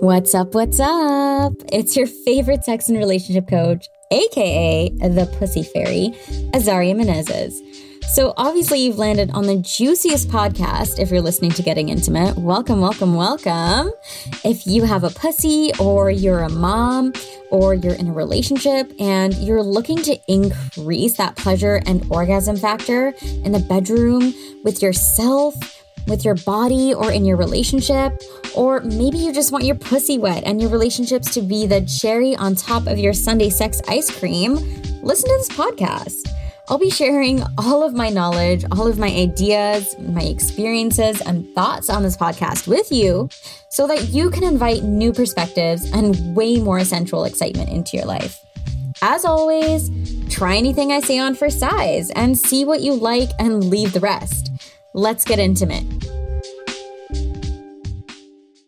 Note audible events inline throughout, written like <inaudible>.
What's up? What's up? It's your favorite sex and relationship coach, aka the Pussy Fairy, Azaria Menezes. So, obviously, you've landed on the juiciest podcast if you're listening to Getting Intimate. Welcome, welcome, welcome. If you have a pussy, or you're a mom, or you're in a relationship and you're looking to increase that pleasure and orgasm factor in the bedroom with yourself, with your body or in your relationship, or maybe you just want your pussy wet and your relationships to be the cherry on top of your Sunday sex ice cream, listen to this podcast. I'll be sharing all of my knowledge, all of my ideas, my experiences, and thoughts on this podcast with you so that you can invite new perspectives and way more sensual excitement into your life. As always, try anything I say on for size and see what you like and leave the rest. Let's get intimate.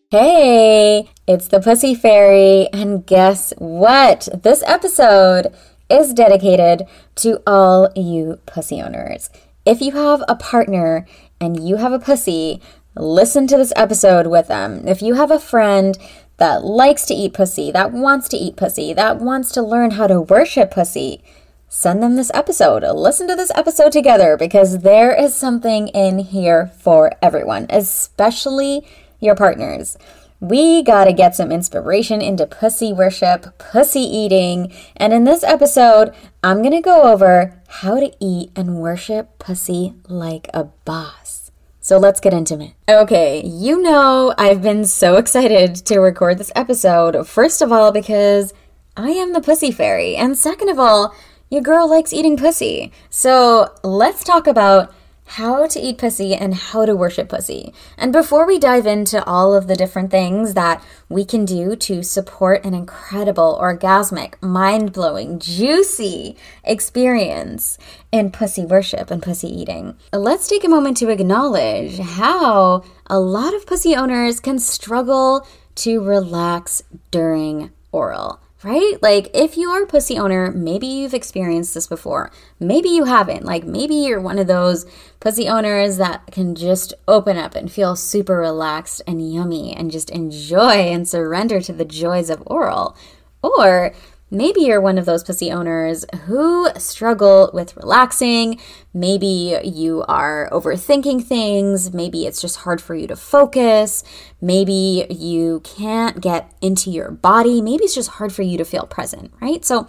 Hey, it's the Pussy Fairy, and guess what? This episode is dedicated to all you pussy owners. If you have a partner and you have a pussy, listen to this episode with them. If you have a friend that likes to eat pussy, that wants to eat pussy, that wants to learn how to worship pussy, send them this episode. Listen to this episode together because there is something in here for everyone, especially your partners. We gotta get some inspiration into pussy worship, pussy eating, and in this episode, I'm gonna go over how to eat and worship pussy like a boss. So let's get intimate. Okay, you know I've been so excited to record this episode. First of all, because I am the pussy fairy, and second of all, your girl likes eating pussy. So let's talk about how to eat pussy and how to worship pussy. And before we dive into all of the different things that we can do to support an incredible, orgasmic, mind blowing, juicy experience in pussy worship and pussy eating, let's take a moment to acknowledge how a lot of pussy owners can struggle to relax during oral right? Like, if you are a pussy owner, maybe you've experienced this before. Maybe you haven't. Like, maybe you're one of those pussy owners that can just open up and feel super relaxed and yummy and just enjoy and surrender to the joys of oral. Or Maybe you're one of those pussy owners who struggle with relaxing. Maybe you are overthinking things. Maybe it's just hard for you to focus. Maybe you can't get into your body. Maybe it's just hard for you to feel present, right? So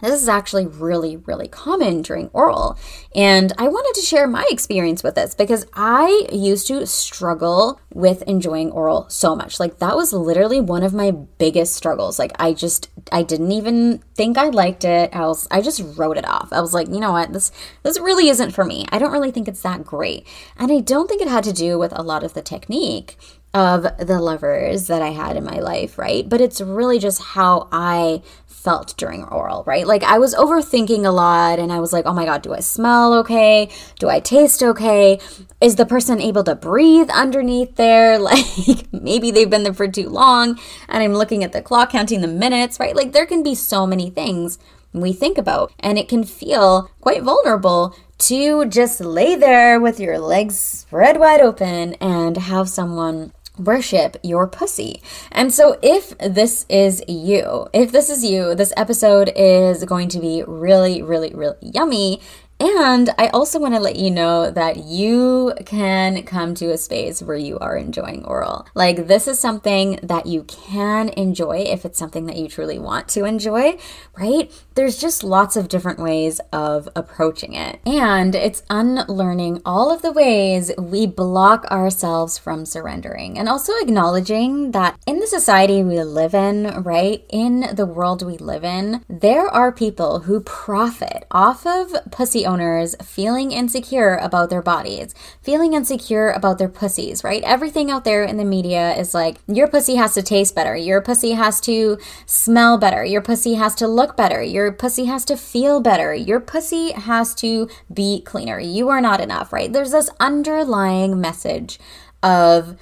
this is actually really, really common during oral. And I wanted to share my experience with this because I used to struggle with enjoying oral so much. Like, that was literally one of my biggest struggles. Like, I just, I didn't even think I liked it. I was, I just wrote it off. I was like, you know what? This, this really isn't for me. I don't really think it's that great. And I don't think it had to do with a lot of the technique of the lovers that I had in my life, right? But it's really just how I felt during oral, right? Like I was overthinking a lot and I was like, oh my God, do I smell okay? Do I taste okay? Is the person able to breathe underneath there? <laughs> Like maybe they've been there for too long and I'm looking at the clock, counting the minutes, right? Like there can be so many things we think about and it can feel quite vulnerable to just lay there with your legs spread wide open and have someone worship your pussy. And so, if this is you, if this is you, this episode is going to be really, really, really yummy and I also want to let you know that you can come to a space where you are enjoying oral. Like, this is something that you can enjoy if it's something that you truly want to enjoy, right? There's just lots of different ways of approaching it. And it's unlearning all of the ways we block ourselves from surrendering and also acknowledging that in the society we live in, right? In the world we live in, there are people who profit off of pussy owners feeling insecure about their bodies, feeling insecure about their pussies, right? Everything out there in the media is like, your pussy has to taste better, your pussy has to smell better, your pussy has to look better, your pussy has to feel better, your pussy has to be cleaner. You are not enough, right? There's this underlying message of,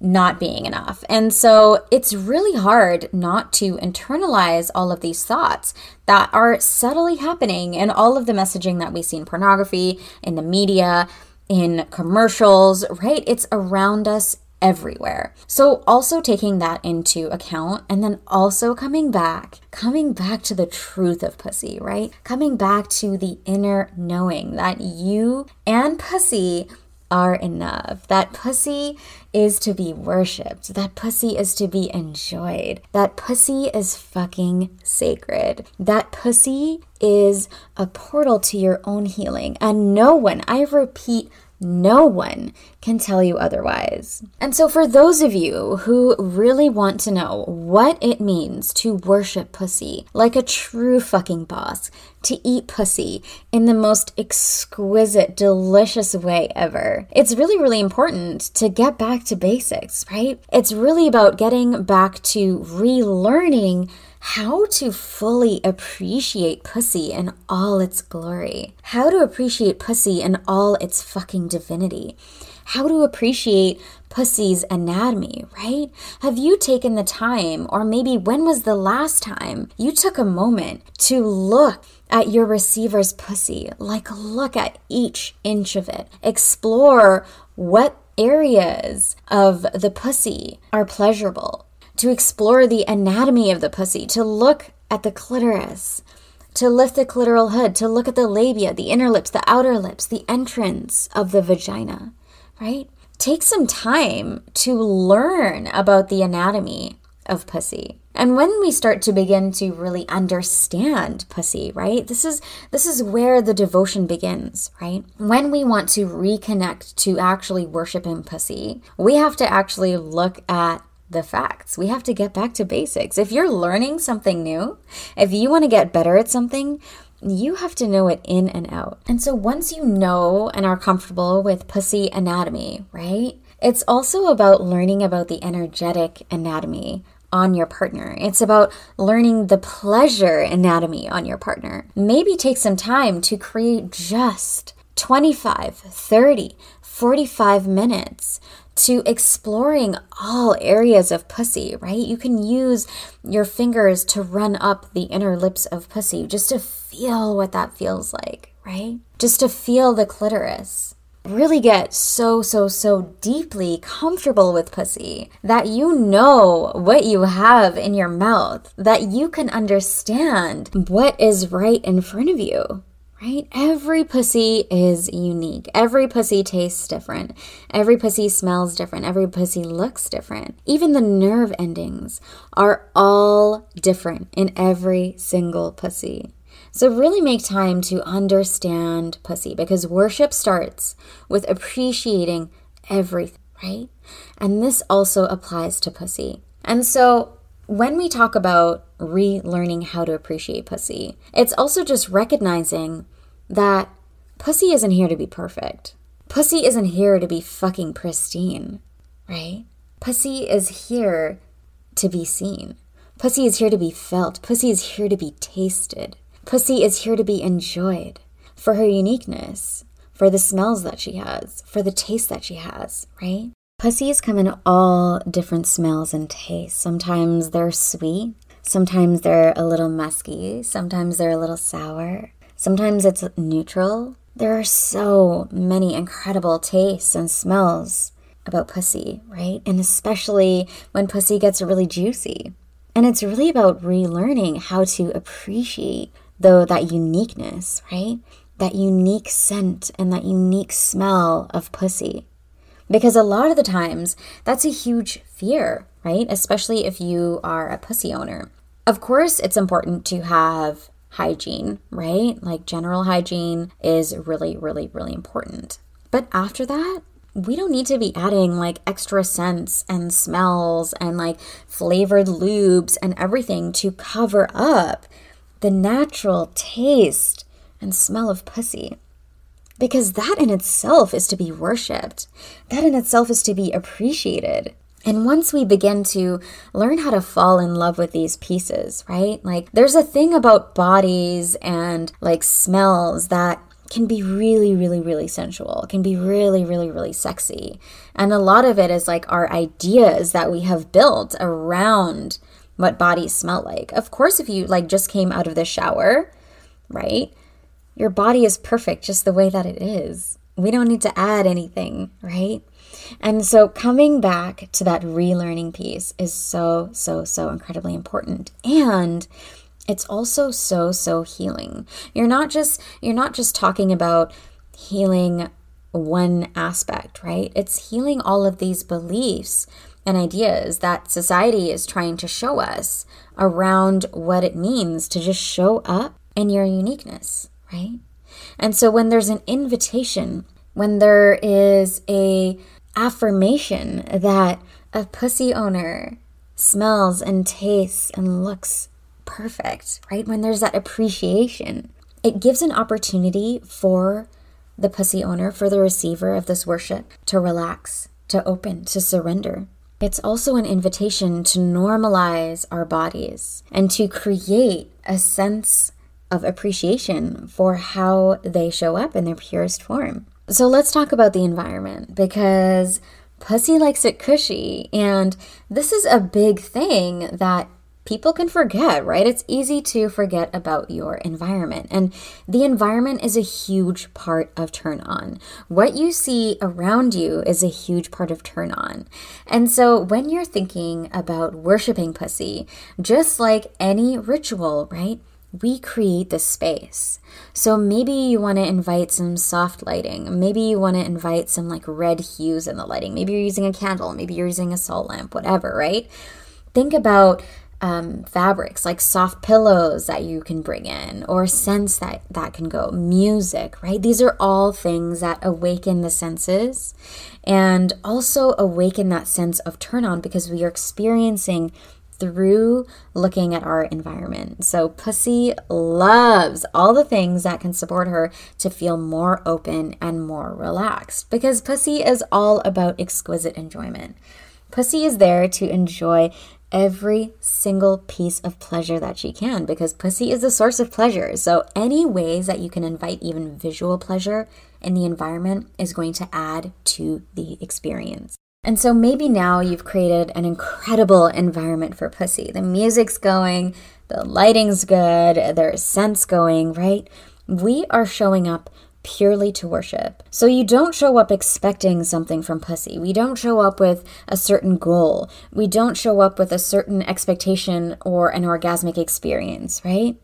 not being enough. And so it's really hard not to internalize all of these thoughts that are subtly happening in all of the messaging that we see in pornography, in the media, in commercials, right? It's around us everywhere. So, also taking that into account and then also coming back, coming back to the truth of pussy, right? Coming back to the inner knowing that you and pussy are enough. That pussy is to be worshiped. That pussy is to be enjoyed. That pussy is fucking sacred. That pussy is a portal to your own healing. And no one, I repeat, no one can tell you otherwise. And so, for those of you who really want to know what it means to worship pussy like a true fucking boss, to eat pussy in the most exquisite, delicious way ever, it's really, really important to get back to basics, right? It's really about getting back to relearning how to fully appreciate pussy in all its glory, how to appreciate pussy in all its fucking divinity, how to appreciate pussy's anatomy, right? Have you taken the time, or maybe when was the last time you took a moment to look at your receiver's pussy? Like, look at each inch of it, explore what areas of the pussy are pleasurable to explore the anatomy of the pussy, to look at the clitoris, to lift the clitoral hood, to look at the labia, the inner lips, the outer lips, the entrance of the vagina, right? Take some time to learn about the anatomy of pussy. And when we start to begin to really understand pussy, right? This is this is where the devotion begins, right? When we want to reconnect to actually worshiping pussy, we have to actually look at the facts. We have to get back to basics. If you're learning something new, if you want to get better at something, you have to know it in and out. And so once you know and are comfortable with pussy anatomy, right? It's also about learning about the energetic anatomy on your partner. It's about learning the pleasure anatomy on your partner. Maybe take some time to create just 25, 30, 45 minutes to exploring all areas of pussy, right? You can use your fingers to run up the inner lips of pussy just to feel what that feels like, right? Just to feel the clitoris. Really get so, so, so deeply comfortable with pussy that you know what you have in your mouth, that you can understand what is right in front of you right? Every pussy is unique. Every pussy tastes different. Every pussy smells different. Every pussy looks different. Even the nerve endings are all different in every single pussy. So, really make time to understand pussy because worship starts with appreciating everything, right? And this also applies to pussy. And so, when we talk about relearning how to appreciate pussy, it's also just recognizing that pussy isn't here to be perfect. Pussy isn't here to be fucking pristine, right? Pussy is here to be seen. Pussy is here to be felt. Pussy is here to be tasted. Pussy is here to be enjoyed for her uniqueness, for the smells that she has, for the taste that she has, right? Pussies come in all different smells and tastes. Sometimes they're sweet, sometimes they're a little musky, sometimes they're a little sour, sometimes it's neutral. There are so many incredible tastes and smells about pussy, right? And especially when pussy gets really juicy. And it's really about relearning how to appreciate though that uniqueness, right? That unique scent and that unique smell of pussy. Because a lot of the times, that's a huge fear, right? Especially if you are a pussy owner. Of course, it's important to have hygiene, right? Like general hygiene is really, really, really important. But after that, we don't need to be adding like extra scents and smells and like flavored lubes and everything to cover up the natural taste and smell of pussy because that in itself is to be worshiped. That in itself is to be appreciated. And once we begin to learn how to fall in love with these pieces, right? Like there's a thing about bodies and like smells that can be really, really, really sensual, can be really, really, really sexy. And a lot of it is like our ideas that we have built around what bodies smell like. Of course, if you like just came out of the shower, right? Your body is perfect just the way that it is. We don't need to add anything, right? And so coming back to that relearning piece is so, so, so incredibly important. And it's also so, so healing. You're not just you're not just talking about healing one aspect, right? It's healing all of these beliefs and ideas that society is trying to show us around what it means to just show up in your uniqueness, right? And so when there's an invitation, when there is a affirmation that a pussy owner smells and tastes and looks perfect, right? When there's that appreciation, it gives an opportunity for the pussy owner, for the receiver of this worship to relax, to open, to surrender. It's also an invitation to normalize our bodies and to create a sense of appreciation for how they show up in their purest form. So let's talk about the environment because pussy likes it cushy. And this is a big thing that people can forget, right? It's easy to forget about your environment. And the environment is a huge part of turn on. What you see around you is a huge part of turn on. And so when you're thinking about worshiping pussy, just like any ritual, right? We create the space. So maybe you want to invite some soft lighting. Maybe you want to invite some like red hues in the lighting. Maybe you're using a candle. Maybe you're using a salt lamp, whatever, right? Think about um, fabrics like soft pillows that you can bring in or scents that that can go music right these are all things that awaken the senses and also awaken that sense of turn on because we are experiencing through looking at our environment. So, Pussy loves all the things that can support her to feel more open and more relaxed because Pussy is all about exquisite enjoyment. Pussy is there to enjoy every single piece of pleasure that she can because pussy is the source of pleasure. So, any ways that you can invite even visual pleasure in the environment is going to add to the experience. And so maybe now you've created an incredible environment for pussy. The music's going, the lighting's good, there's scents going, right? We are showing up purely to worship. So you don't show up expecting something from pussy. We don't show up with a certain goal. We don't show up with a certain expectation or an orgasmic experience, right?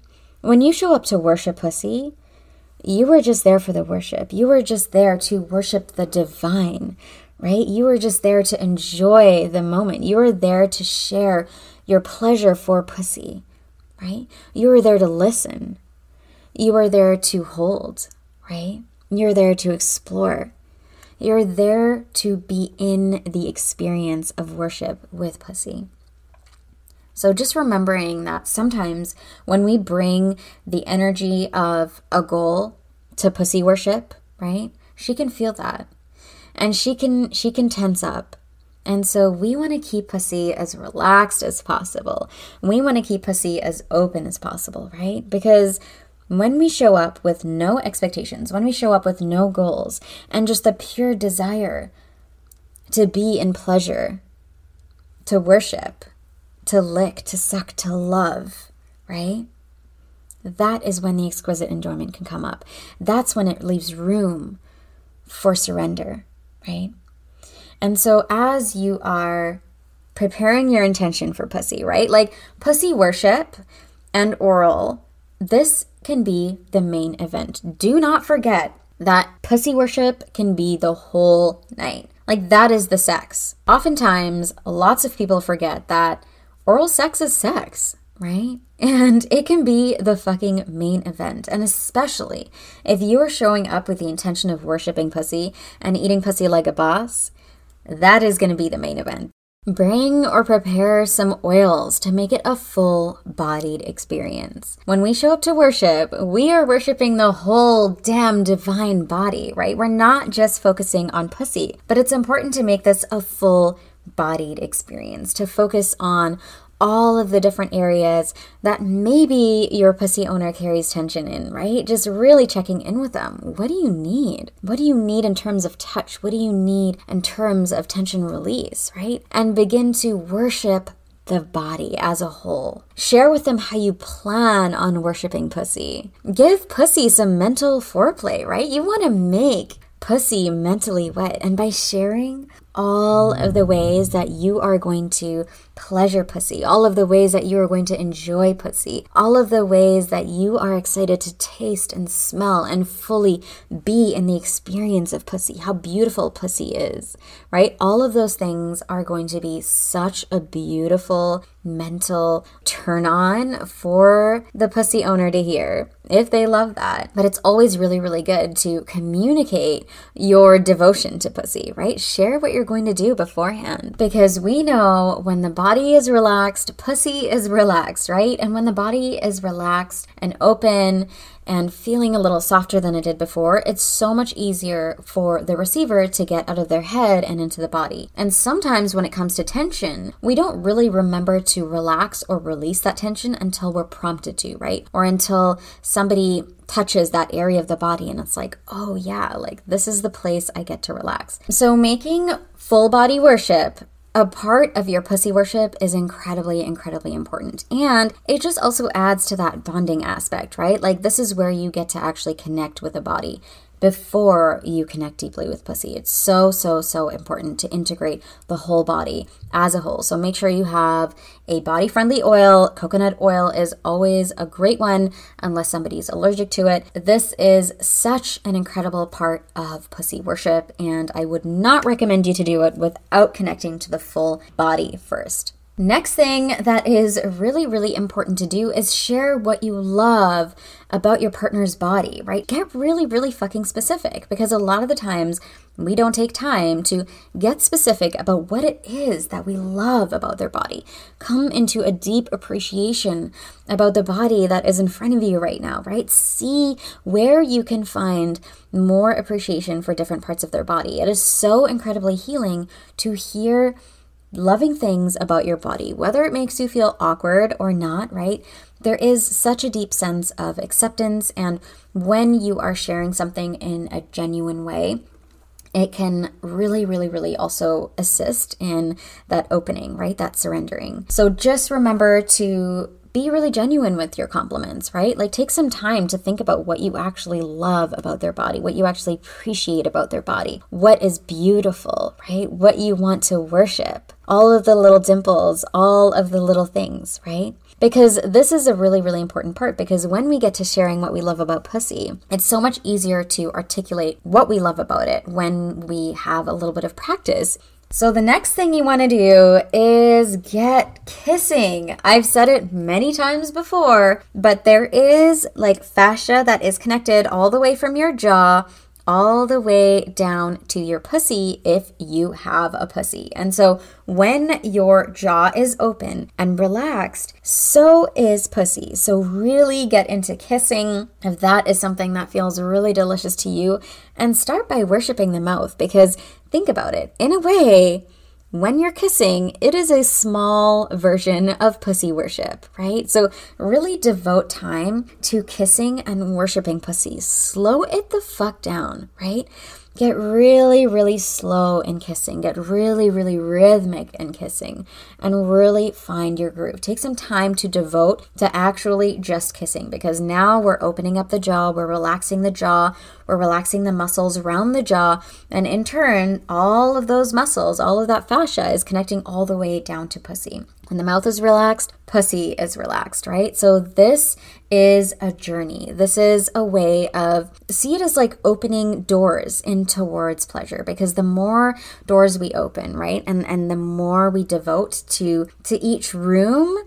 When you show up to worship pussy, you were just there for the worship. You were just there to worship the divine, right? You were just there to enjoy the moment. You were there to share your pleasure for pussy, right? You were there to listen. You were there to hold, right? You're there to explore. You're there to be in the experience of worship with pussy. So, just remembering that sometimes when we bring the energy of a goal to pussy worship, right, she can feel that and she can she can tense up. And so we want to keep pussy as relaxed as possible. We want to keep pussy as open as possible, right? Because when we show up with no expectations, when we show up with no goals, and just the pure desire to be in pleasure, to worship, to lick, to suck, to love, right? That is when the exquisite enjoyment can come up. That's when it leaves room for surrender, right? And so as you are preparing your intention for pussy, right? Like pussy worship and oral, this can be the main event. Do not forget that pussy worship can be the whole night. Like that is the sex. Oftentimes, lots of people forget that oral sex is sex right? And it can be the fucking main event. And especially if you are showing up with the intention of worshiping pussy and eating pussy like a boss, that is going to be the main event. Bring or prepare some oils to make it a full bodied experience. When we show up to worship, we are worshiping the whole damn divine body, right? We're not just focusing on pussy, but it's important to make this a full bodied experience, to focus on all of the different areas that maybe your pussy owner carries tension in, right? Just really checking in with them. What do you need? What do you need in terms of touch? What do you need in terms of tension release, right? And begin to worship the body as a whole. Share with them how you plan on worshiping pussy. Give pussy some mental foreplay, right? You want to make pussy mentally wet. And by sharing all of the ways that you are going to pleasure pussy, all of the ways that you are going to enjoy pussy, all of the ways that you are excited to taste and smell and fully be in the experience of pussy, how beautiful pussy is, right? All of those things are going to be such a beautiful mental turn on for the pussy owner to hear if they love that. But it's always really, really good to communicate your devotion to pussy, right? Share what you're going to do beforehand because we know when the body is relaxed, pussy is relaxed, right? And when the body is relaxed and open and feeling a little softer than it did before, it's so much easier for the receiver to get out of their head and into the body. And sometimes when it comes to tension, we don't really remember to relax or release that tension until we're prompted to, right? Or until somebody touches that area of the body and it's like, oh yeah, like this is the place I get to relax. So making full body worship a part of your pussy worship is incredibly, incredibly important. And it just also adds to that bonding aspect, right? Like, this is where you get to actually connect with a body before you connect deeply with pussy. It's so, so, so important to integrate the whole body as a whole. So make sure you have a body friendly oil. Coconut oil is always a great one unless somebody's allergic to it. This is such an incredible part of pussy worship, and I would not recommend you to do it without connecting to the full body first. Next thing that is really, really important to do is share what you love about your partner's body, right? Get really, really fucking specific because a lot of the times we don't take time to get specific about what it is that we love about their body. Come into a deep appreciation about the body that is in front of you right now, right? See where you can find more appreciation for different parts of their body. It is so incredibly healing to hear loving things about your body, whether it makes you feel awkward or not, right? There is such a deep sense of acceptance. And when you are sharing something in a genuine way, it can really, really, really also assist in that opening, right? That surrendering. So just remember to be really genuine with your compliments, right? Like take some time to think about what you actually love about their body, what you actually appreciate about their body, what is beautiful, right? What you want to worship, all of the little dimples, all of the little things, right? Because this is a really, really important part because when we get to sharing what we love about pussy, it's so much easier to articulate what we love about it when we have a little bit of practice so, the next thing you want to do is get kissing. I've said it many times before, but there is like fascia that is connected all the way from your jaw all the way down to your pussy if you have a pussy. And so when your jaw is open and relaxed, so is pussy. So really get into kissing if that is something that feels really delicious to you and start by worshiping the mouth because think about it. In a way, when you're kissing, it is a small version of pussy worship, right? So, really devote time to kissing and worshiping pussy. Slow it the fuck down, right? Get really, really slow in kissing. Get really, really rhythmic in kissing and really find your groove. Take some time to devote to actually just kissing because now we're opening up the jaw, we're relaxing the jaw, we're relaxing the muscles around the jaw, and in turn, all of those muscles, all of that fascia is connecting all the way down to pussy. When the mouth is relaxed, pussy is relaxed, right? So this is a journey. This is a way of see it as like opening doors in towards pleasure because the more doors we open, right? And and the more we devote to to each room,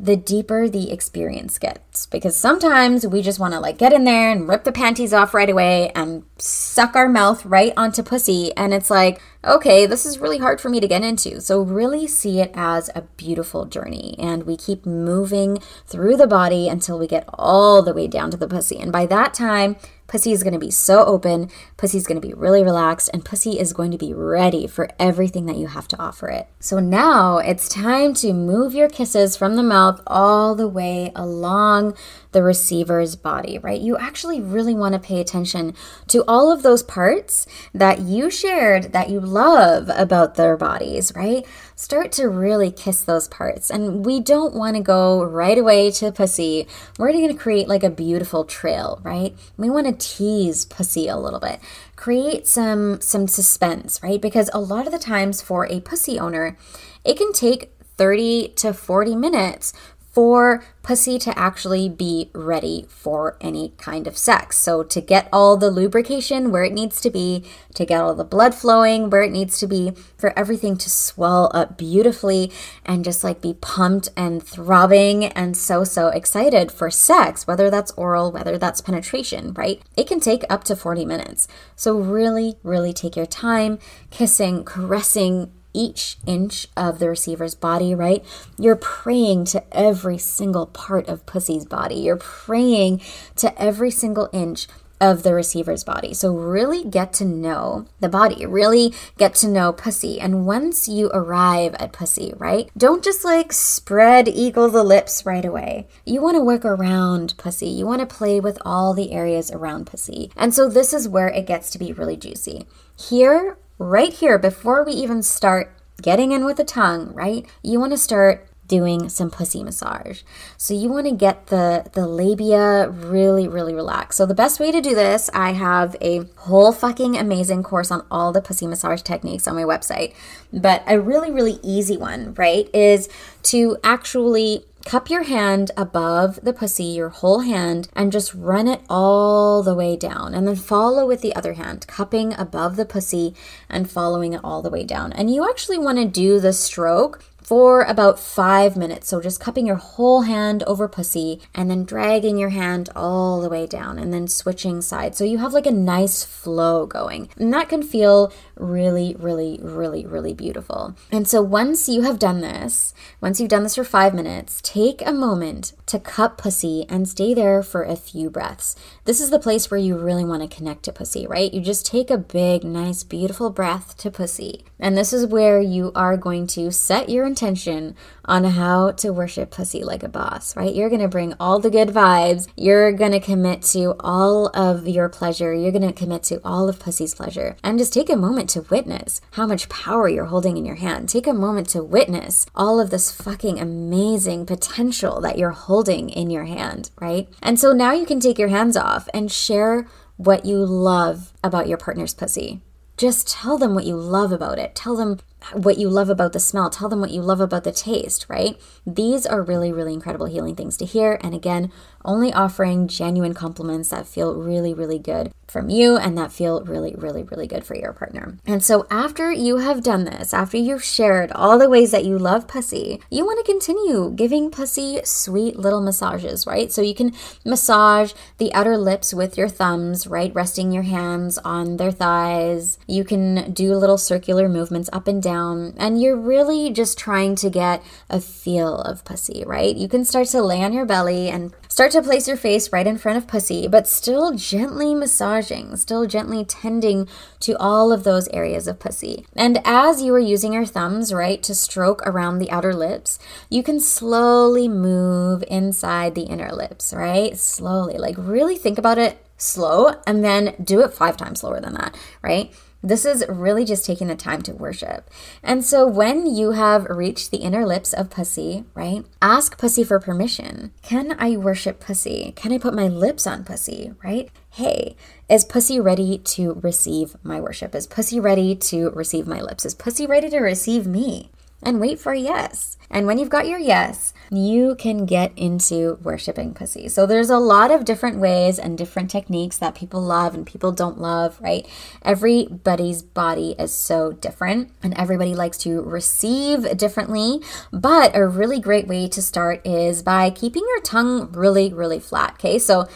the deeper the experience gets. Because sometimes we just want to like get in there and rip the panties off right away and suck our mouth right onto pussy. And it's like, okay, this is really hard for me to get into. So, really see it as a beautiful journey. And we keep moving through the body until we get all the way down to the pussy. And by that time, Pussy is going to be so open, pussy is going to be really relaxed, and pussy is going to be ready for everything that you have to offer it. So now it's time to move your kisses from the mouth all the way along the receiver's body, right? You actually really want to pay attention to all of those parts that you shared that you love about their bodies, right? Start to really kiss those parts. And we don't want to go right away to pussy. We're going to create like a beautiful trail, right? We want to tease pussy a little bit. Create some some suspense, right? Because a lot of the times for a pussy owner, it can take 30 to 40 minutes for pussy to actually be ready for any kind of sex. So, to get all the lubrication where it needs to be, to get all the blood flowing where it needs to be, for everything to swell up beautifully and just like be pumped and throbbing and so, so excited for sex, whether that's oral, whether that's penetration, right? It can take up to 40 minutes. So, really, really take your time kissing, caressing, each inch of the receiver's body, right? You're praying to every single part of pussy's body. You're praying to every single inch of the receiver's body. So, really get to know the body, really get to know pussy. And once you arrive at pussy, right, don't just like spread eagle the lips right away. You want to work around pussy, you want to play with all the areas around pussy. And so, this is where it gets to be really juicy. Here, right here, before we even start getting in with the tongue, right? You want to start doing some pussy massage. So you want to get the the labia really really relaxed. So the best way to do this, I have a whole fucking amazing course on all the pussy massage techniques on my website. But a really really easy one, right, is to actually Cup your hand above the pussy, your whole hand, and just run it all the way down. And then follow with the other hand, cupping above the pussy and following it all the way down. And you actually want to do the stroke for about five minutes. So just cupping your whole hand over pussy and then dragging your hand all the way down and then switching sides. So you have like a nice flow going. And that can feel really, really, really, really beautiful. And so once you have done this, once you've done this for five minutes, take a moment to cup pussy and stay there for a few breaths. This is the place where you really want to connect to pussy, right? You just take a big, nice, beautiful breath to pussy. And this is where you are going to set your intention on how to worship pussy like a boss, right? You're going to bring all the good vibes. You're going to commit to all of your pleasure. You're going to commit to all of pussy's pleasure. And just take a moment to witness how much power you're holding in your hand. Take a moment to witness all of this fucking amazing potential that you're holding in your hand, right? And so now you can take your hands off and share what you love about your partner's pussy. Just tell them what you love about it. Tell them what you love about the smell. Tell them what you love about the taste, right? These are really, really incredible healing things to hear. And again, only offering genuine compliments that feel really, really good from you and that feel really, really, really good for your partner. And so, after you have done this, after you've shared all the ways that you love pussy, you want to continue giving pussy sweet little massages, right? So, you can massage the outer lips with your thumbs, right? Resting your hands on their thighs. You can do little circular movements up and down, and you're really just trying to get a feel of pussy, right? You can start to lay on your belly and start to place your face right in front of pussy, but still gently massaging, still gently tending to all of those areas of pussy. And as you are using your thumbs, right, to stroke around the outer lips, you can slowly move inside the inner lips, right? Slowly, like really think about it slow and then do it five times slower than that, right? This is really just taking the time to worship. And so when you have reached the inner lips of pussy, right? Ask pussy for permission. Can I worship pussy? Can I put my lips on pussy, right? Hey, is pussy ready to receive my worship? Is pussy ready to receive my lips? Is pussy ready to receive me? And wait for a yes. And when you've got your yes, you can get into worshiping pussy. So there's a lot of different ways and different techniques that people love and people don't love, right? Everybody's body is so different and everybody likes to receive differently. But a really great way to start is by keeping your tongue really, really flat. Okay. So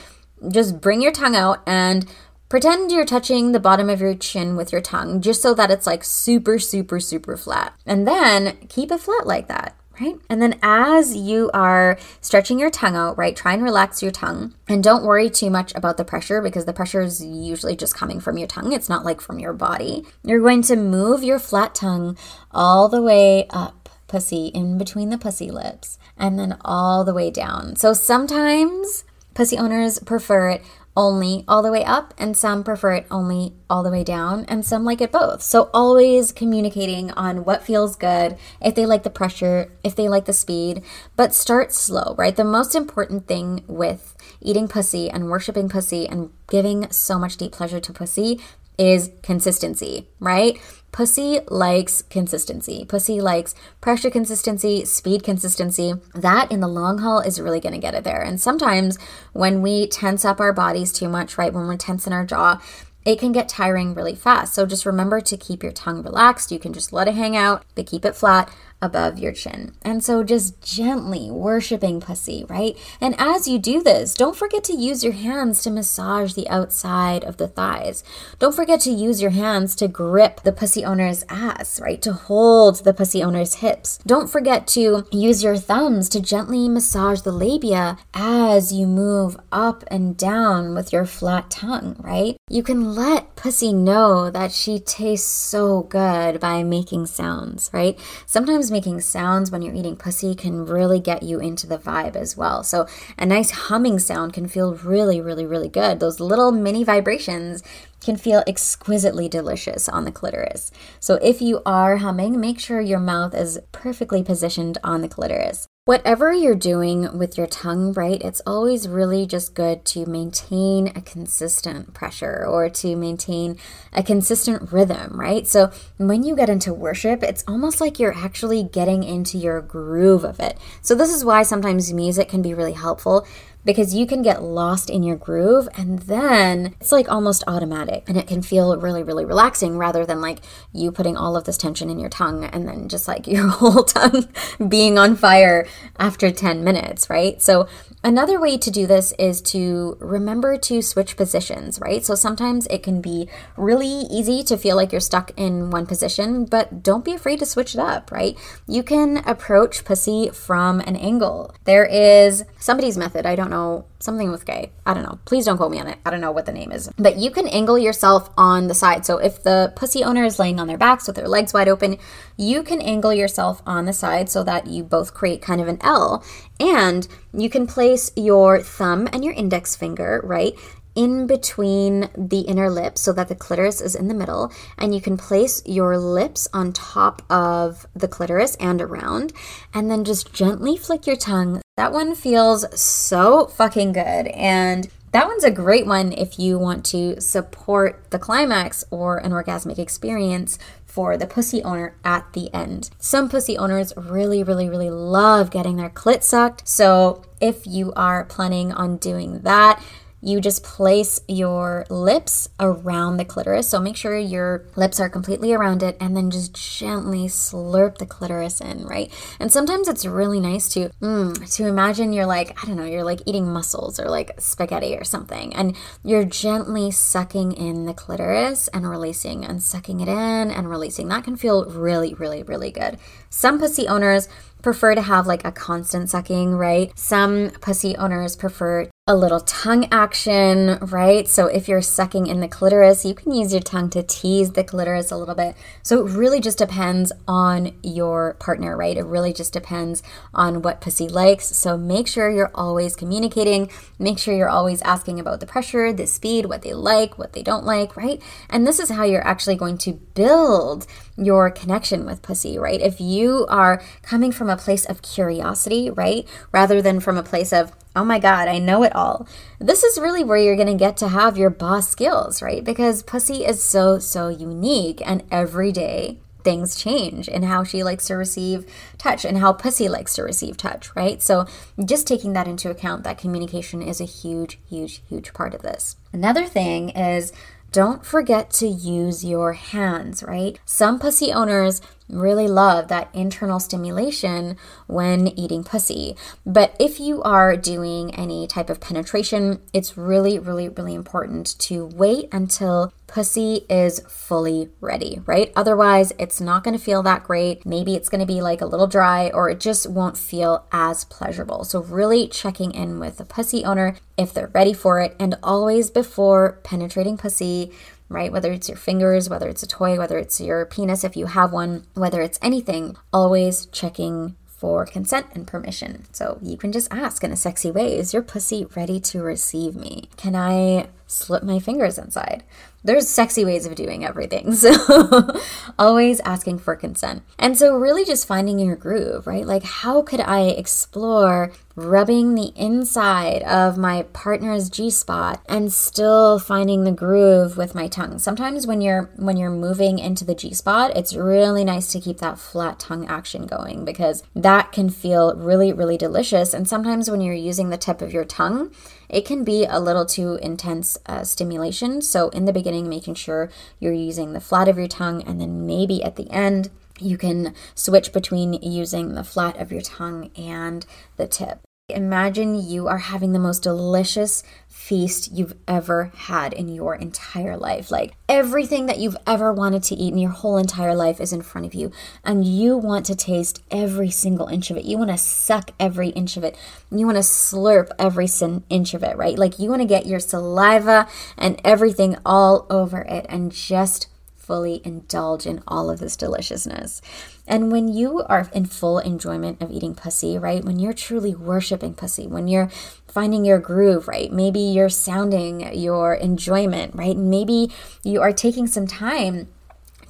just bring your tongue out and Pretend you're touching the bottom of your chin with your tongue just so that it's like super, super, super flat. And then keep it flat like that right? And then as you are stretching your tongue out, right, try and relax your tongue and don't worry too much about the pressure because the pressure is usually just coming from your tongue. It's not like from your body. You're going to move your flat tongue all the way up pussy in between the pussy lips and then all the way down. So sometimes pussy owners prefer it only all the way up, and some prefer it only all the way down, and some like it both. So, always communicating on what feels good, if they like the pressure, if they like the speed, but start slow, right? The most important thing with eating pussy and worshiping pussy and giving so much deep pleasure to pussy is consistency, right? Pussy likes consistency. Pussy likes pressure consistency, speed consistency. That in the long haul is really going to get it there. And sometimes when we tense up our bodies too much, right, when we're tense in our jaw, it can get tiring really fast. So just remember to keep your tongue relaxed. You can just let it hang out, but keep it flat above your chin. And so just gently worshiping pussy, right? And as you do this, don't forget to use your hands to massage the outside of the thighs. Don't forget to use your hands to grip the pussy owner's ass, right? To hold the pussy owner's hips. Don't forget to use your thumbs to gently massage the labia as you move up and down with your flat tongue, right? You can let pussy know that she tastes so good by making sounds, right? Sometimes making sounds when you're eating pussy can really get you into the vibe as well. So, a nice humming sound can feel really, really, really good. Those little mini vibrations can feel exquisitely delicious on the clitoris. So, if you are humming, make sure your mouth is perfectly positioned on the clitoris. Whatever you're doing with your tongue, right, it's always really just good to maintain a consistent pressure or to maintain a consistent rhythm, right? So when you get into worship, it's almost like you're actually getting into your groove of it. So this is why sometimes music can be really helpful because you can get lost in your groove and then it's like almost automatic and it can feel really, really relaxing rather than like you putting all of this tension in your tongue and then just like <laughs> your whole tongue being on fire after 10 minutes, right? So, another way to do this is to remember to switch positions, right? So, sometimes it can be really easy to feel like you're stuck in one position, but don't be afraid to switch it up, right? You can approach pussy from an angle. There is somebody's method, I don't know, something with gay. I don't know. Please don't quote me on it. I don't know what the name is. But you can angle yourself on the side. So if the pussy owner is laying on their backs with their legs wide open, you can angle yourself on the side so that you both create kind of an L. And you can place your thumb and your index finger, right? in between the inner lips so that the clitoris is in the middle and you can place your lips on top of the clitoris and around and then just gently flick your tongue. That one feels so fucking good and that one's a great one if you want to support the climax or an orgasmic experience for the pussy owner at the end. Some pussy owners really, really, really love getting their clit sucked. So if you are planning on doing that, you just place your lips around the clitoris. So make sure your lips are completely around it and then just gently slurp the clitoris in, right? And sometimes it's really nice to mm, to imagine you're like, I don't know, you're like eating mussels or like spaghetti or something and you're gently sucking in the clitoris and releasing and sucking it in and releasing. That can feel really really really good. Some pussy owners prefer to have like a constant sucking, right? Some pussy owners prefer a little tongue action, right? So if you're sucking in the clitoris, you can use your tongue to tease the clitoris a little bit. So it really just depends on your partner, right? It really just depends on what pussy likes. So make sure you're always communicating. Make sure you're always asking about the pressure, the speed, what they like, what they don't like, right? And this is how you're actually going to build your connection with pussy, right? If you are coming from a place of curiosity, right, rather than from a place of, oh my God, I know it all. This is really where you're going to get to have your boss skills, right? Because pussy is so, so unique and every day things change in how she likes to receive touch and how pussy likes to receive touch, right? So just taking that into account, that communication is a huge, huge, huge part of this. Another thing is don't forget to use your hands, right? Some pussy owners really love that internal stimulation when eating pussy. But if you are doing any type of penetration, it's really, really, really important to wait until pussy is fully ready, right? Otherwise, it's not going to feel that great. Maybe it's going to be like a little dry or it just won't feel as pleasurable. So, really checking in with the pussy owner if they're ready for it and always before penetrating pussy right? Whether it's your fingers, whether it's a toy, whether it's your penis if you have one, whether it's anything, always checking for consent and permission. So you can just ask in a sexy way Is your pussy ready to receive me? Can I slip my fingers inside? There's sexy ways of doing everything. <laughs> So always asking for consent. And so, really just finding your groove, right? Like, how could I explore rubbing the inside of my partner's G spot and still finding the groove with my tongue. Sometimes when you're when you're moving into the G spot, it's really nice to keep that flat tongue action going because that can feel really really delicious and sometimes when you're using the tip of your tongue, it can be a little too intense uh, stimulation. So in the beginning making sure you're using the flat of your tongue and then maybe at the end you can switch between using the flat of your tongue and the tip. Imagine you are having the most delicious feast you've ever had in your entire life. Like everything that you've ever wanted to eat in your whole entire life is in front of you, and you want to taste every single inch of it. You want to suck every inch of it. You want to slurp every inch of it, right? Like you want to get your saliva and everything all over it and just fully indulge in all of this deliciousness. And when you are in full enjoyment of eating pussy, right? When you're truly worshiping pussy, when you're finding your groove, right? Maybe you're sounding your enjoyment, right? Maybe you are taking some time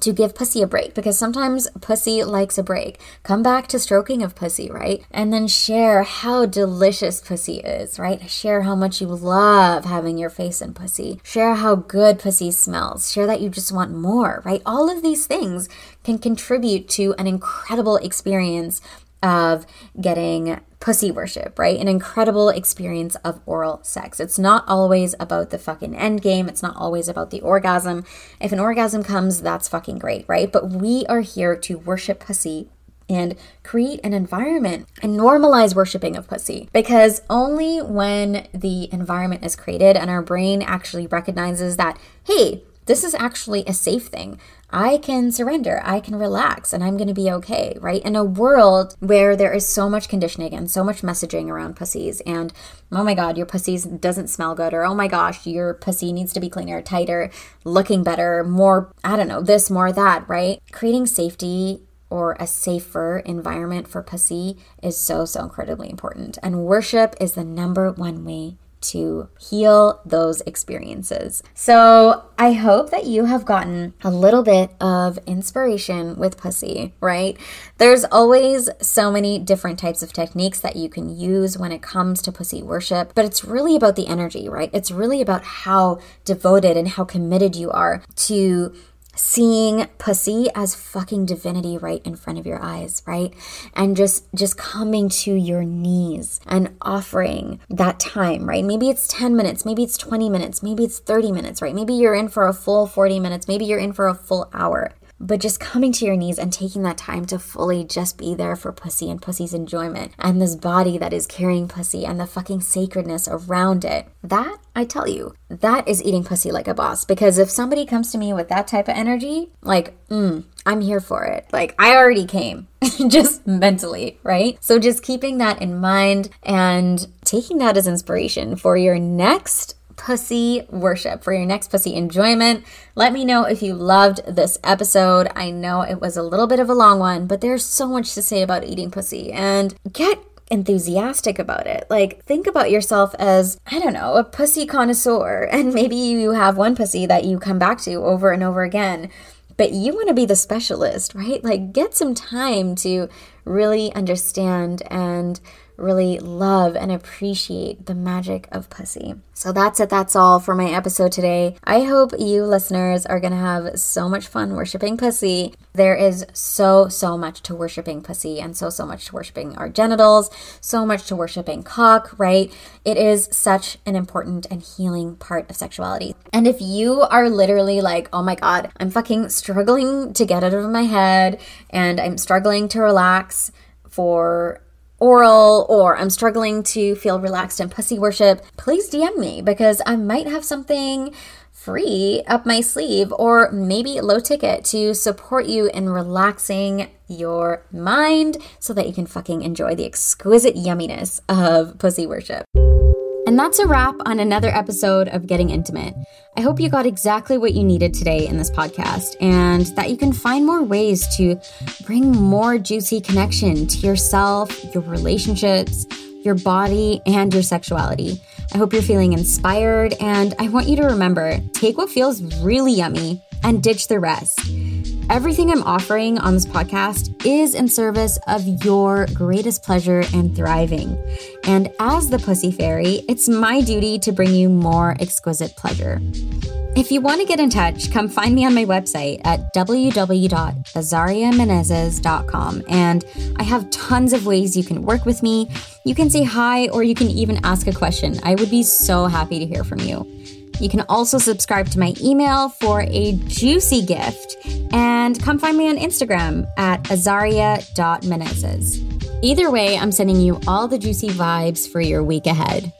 to give pussy a break because sometimes pussy likes a break. Come back to stroking of pussy, right? And then share how delicious pussy is, right? Share how much you love having your face in pussy. Share how good pussy smells. Share that you just want more, right? All of these things can contribute to an incredible experience of getting pussy worship, right? An incredible experience of oral sex. It's not always about the fucking end game. It's not always about the orgasm. If an orgasm comes, that's fucking great, right? But we are here to worship pussy and create an environment and normalize worshiping of pussy because only when the environment is created and our brain actually recognizes that, hey, this is actually a safe thing. I can surrender, I can relax, and I'm gonna be okay, right? In a world where there is so much conditioning and so much messaging around pussies, and oh my god, your pussy doesn't smell good, or oh my gosh, your pussy needs to be cleaner, tighter, looking better, more, I don't know, this, more that, right? Creating safety or a safer environment for pussy is so, so incredibly important. And worship is the number one way to heal those experiences. So I hope that you have gotten a little bit of inspiration with pussy, right? There's always so many different types of techniques that you can use when it comes to pussy worship, but it's really about the energy, right? It's really about how devoted and how committed you are to seeing pussy as fucking divinity right in front of your eyes right? And just just coming to your knees and offering that time right? Maybe it's 10 minutes maybe it's 20 minutes maybe it's 30 minutes right? Maybe you're in for a full 40 minutes maybe you're in for a full hour but just coming to your knees and taking that time to fully just be there for pussy and pussy's enjoyment and this body that is carrying pussy and the fucking sacredness around it. That, I tell you, that is eating pussy like a boss. Because if somebody comes to me with that type of energy, like, mm, I'm here for it. Like, I already came, <laughs> just mentally, right? So, just keeping that in mind and taking that as inspiration for your next pussy worship, for your next pussy enjoyment. Let me know if you loved this episode. I know it was a little bit of a long one, but there's so much to say about eating pussy and get enthusiastic about it. Like, think about yourself as, I don't know, a pussy connoisseur, <laughs> and maybe you have one pussy that you come back to over and over again. But you want to be the specialist, right? Like, get some time to really understand and really love and appreciate the magic of pussy. So that's it. That's all for my episode today. I hope you listeners are going to have so much fun worshiping pussy. There is so, so much to worshiping pussy and so, so much to worshiping our genitals, so much to worshiping cock, right? It is such an important and healing part of sexuality. And if you are literally like, oh my God, I'm fucking struggling to get out of my head and I'm struggling to relax for oral or I'm struggling to feel relaxed in pussy worship, please DM me because I might have something free up my sleeve or maybe low ticket to support you in relaxing your mind so that you can fucking enjoy the exquisite yumminess of pussy worship. And that's a wrap on another episode of Getting Intimate. I hope you got exactly what you needed today in this podcast and that you can find more ways to bring more juicy connection to yourself, your relationships, your body, and your sexuality. I hope you're feeling inspired, and I want you to remember take what feels really yummy and ditch the rest. Everything I'm offering on this podcast is in service of your greatest pleasure and thriving. And as the Pussy Fairy, it's my duty to bring you more exquisite pleasure. If you want to get in touch, come find me on my website at www.azariamenezes.com. And I have tons of ways you can work with me. You can say hi or you can even ask a question. I would be so happy to hear from you. You can also subscribe to my email for a juicy gift and come find me on Instagram at azaria.menezes. Either way, I'm sending you all the juicy vibes for your week ahead.